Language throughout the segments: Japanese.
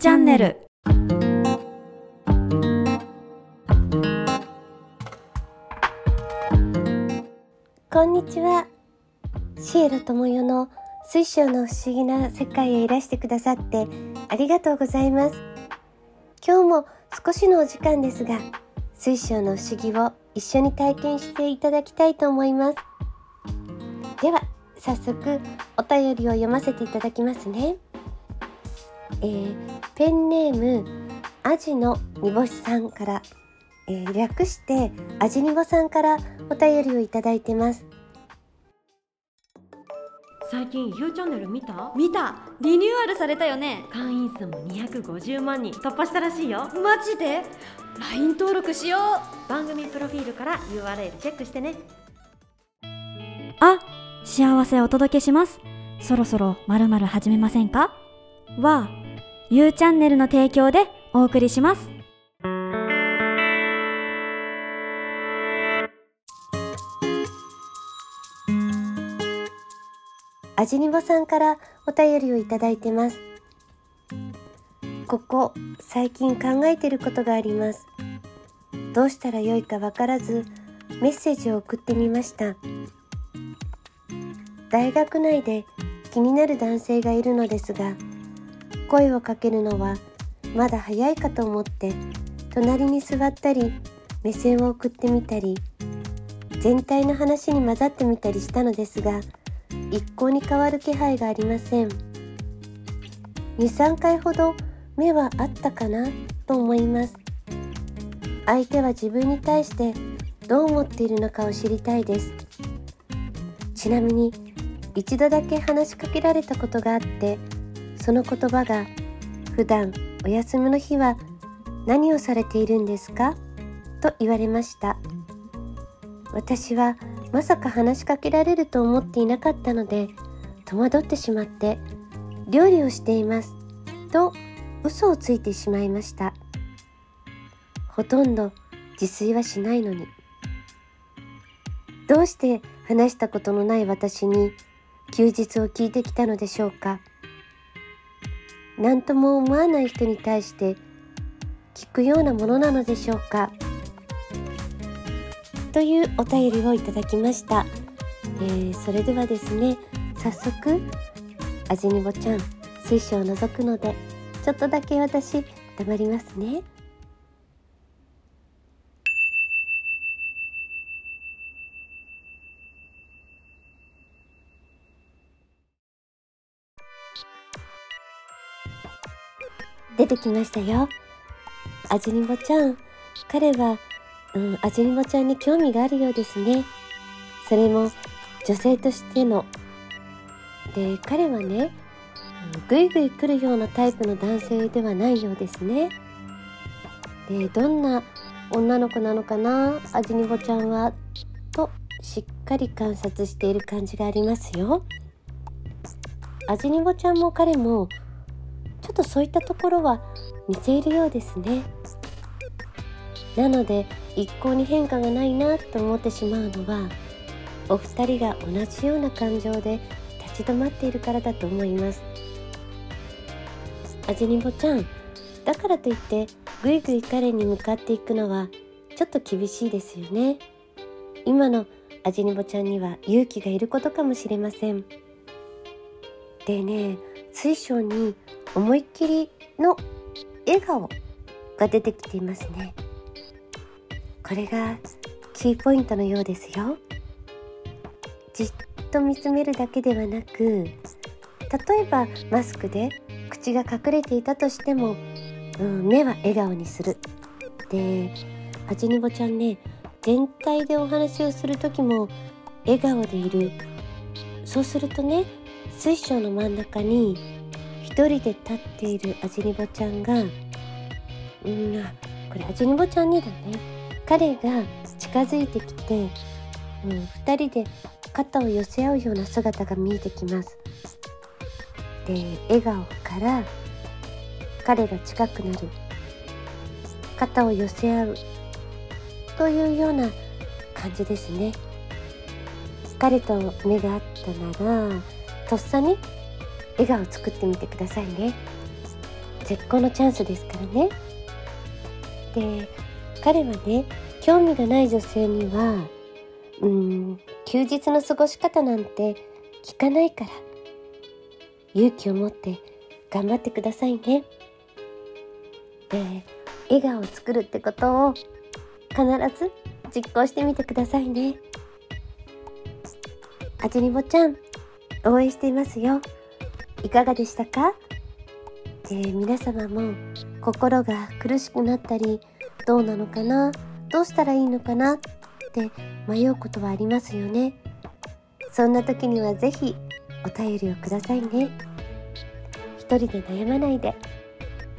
チャンネル。こんにちは。シエラ智代の水晶の不思議な世界へいらしてくださってありがとうございます。今日も少しのお時間ですが水晶の不思議を一緒に体験していただきたいと思います。では早速お便りを読ませていただきますね。えー、ペンネームアジの煮干しさんから、えー、略してアジ煮干さんからお便りをいただいてます。最近 U チャンネル見た？見た。リニューアルされたよね。会員数も250万人突破したらしいよ。マジで？LINE 登録しよう。番組プロフィールから URL チェックしてね。あ幸せお届けします。そろそろまるまる始めませんか？は U チャンネルの提供でお送りします。アジニボさんからお便りをいただいてます。ここ最近考えてることがあります。どうしたらよいかわからずメッセージを送ってみました。大学内で気になる男性がいるのですが声をかけるのはまだ早いかと思って隣に座ったり目線を送ってみたり全体の話に混ざってみたりしたのですが一向に変わる気配がありません。23回ほど目はあったかな？と思います。相手は自分に対してどう思っているのかを知りたいです。ちなみに一度だけ話しかけられたことがあってその言葉が普段お休みの日は何をされているんですか？と言われました。私はまさか話しかけられると思っていなかったので戸惑ってしまって料理をしていますと嘘をついてしまいました。ほとんど自炊はしないのに。どうして話したことのない私に休日を聞いてきたのでしょうか？何とも思わない人に対して聞くようなものなのでしょうか？というお便りをいただきました、えー、それではですね早速味にぼちゃん水晶を覗くのでちょっとだけ私黙りますね。出てきましたよ。あじにぼちゃん。彼は、うん、あじにぼちゃんに興味があるようですね。それも女性としての。で、彼はね、ぐいぐい来るようなタイプの男性ではないようですね。で、どんな女の子なのかな、あじにぼちゃんは、としっかり観察している感じがありますよ。あじにぼちゃんも彼もちょっとそういったところは似ているようですね。なので一向に変化がないなと思ってしまうのはお二人が同じような感情で立ち止まっているからだと思います。あじにぼちゃんだからといってぐいぐい彼に向かっていくのはちょっと厳しいですよね。今のあじにぼちゃんには勇気がいることかもしれません。でね水晶に思いっきりの笑顔が出てきていますね。これがキーポイントのようですよ。じっと見つめるだけではなく例えばマスクで口が隠れていたとしても、うん、目は笑顔にする。ではじにぼちゃんね全体でお話をする時も笑顔でいる。そうするとね水晶の真ん中に一人で立っているアジニボちゃんがうんあこれアジニボちゃんにだね。彼が近づいてきて、うん、2人で肩を寄せ合うような姿が見えてきます。で笑顔から彼が近くなる。肩を寄せ合う。というような感じですね。彼と目が合ったならとっさに笑顔作ってみてくださいね。絶好のチャンスですからね。で彼はね興味がない女性にはうん休日の過ごし方なんて聞かないから勇気を持って頑張ってくださいね。で笑顔を作るってことを必ず実行してみてくださいね。あじにぼちゃん応援していますよ。いかがでしたか？で皆様も心が苦しくなったりどうなのかな？どうしたらいいのかな？って迷うことはありますよね。そんな時にはぜひお便りをくださいね。一人で悩まないで。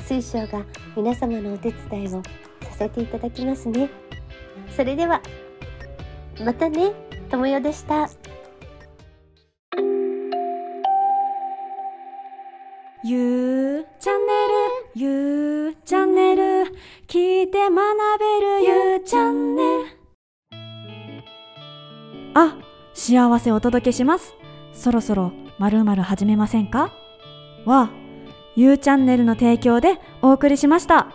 水晶が皆様のお手伝いをさせていただきますね。それではまたね。ともよでした。ゆうチャンネルゆうチャンネル聞いて学べるゆうチャンネルあ幸せお届けします。そろそろまるまる始めませんか？はゆうチャンネルの提供でお送りしました。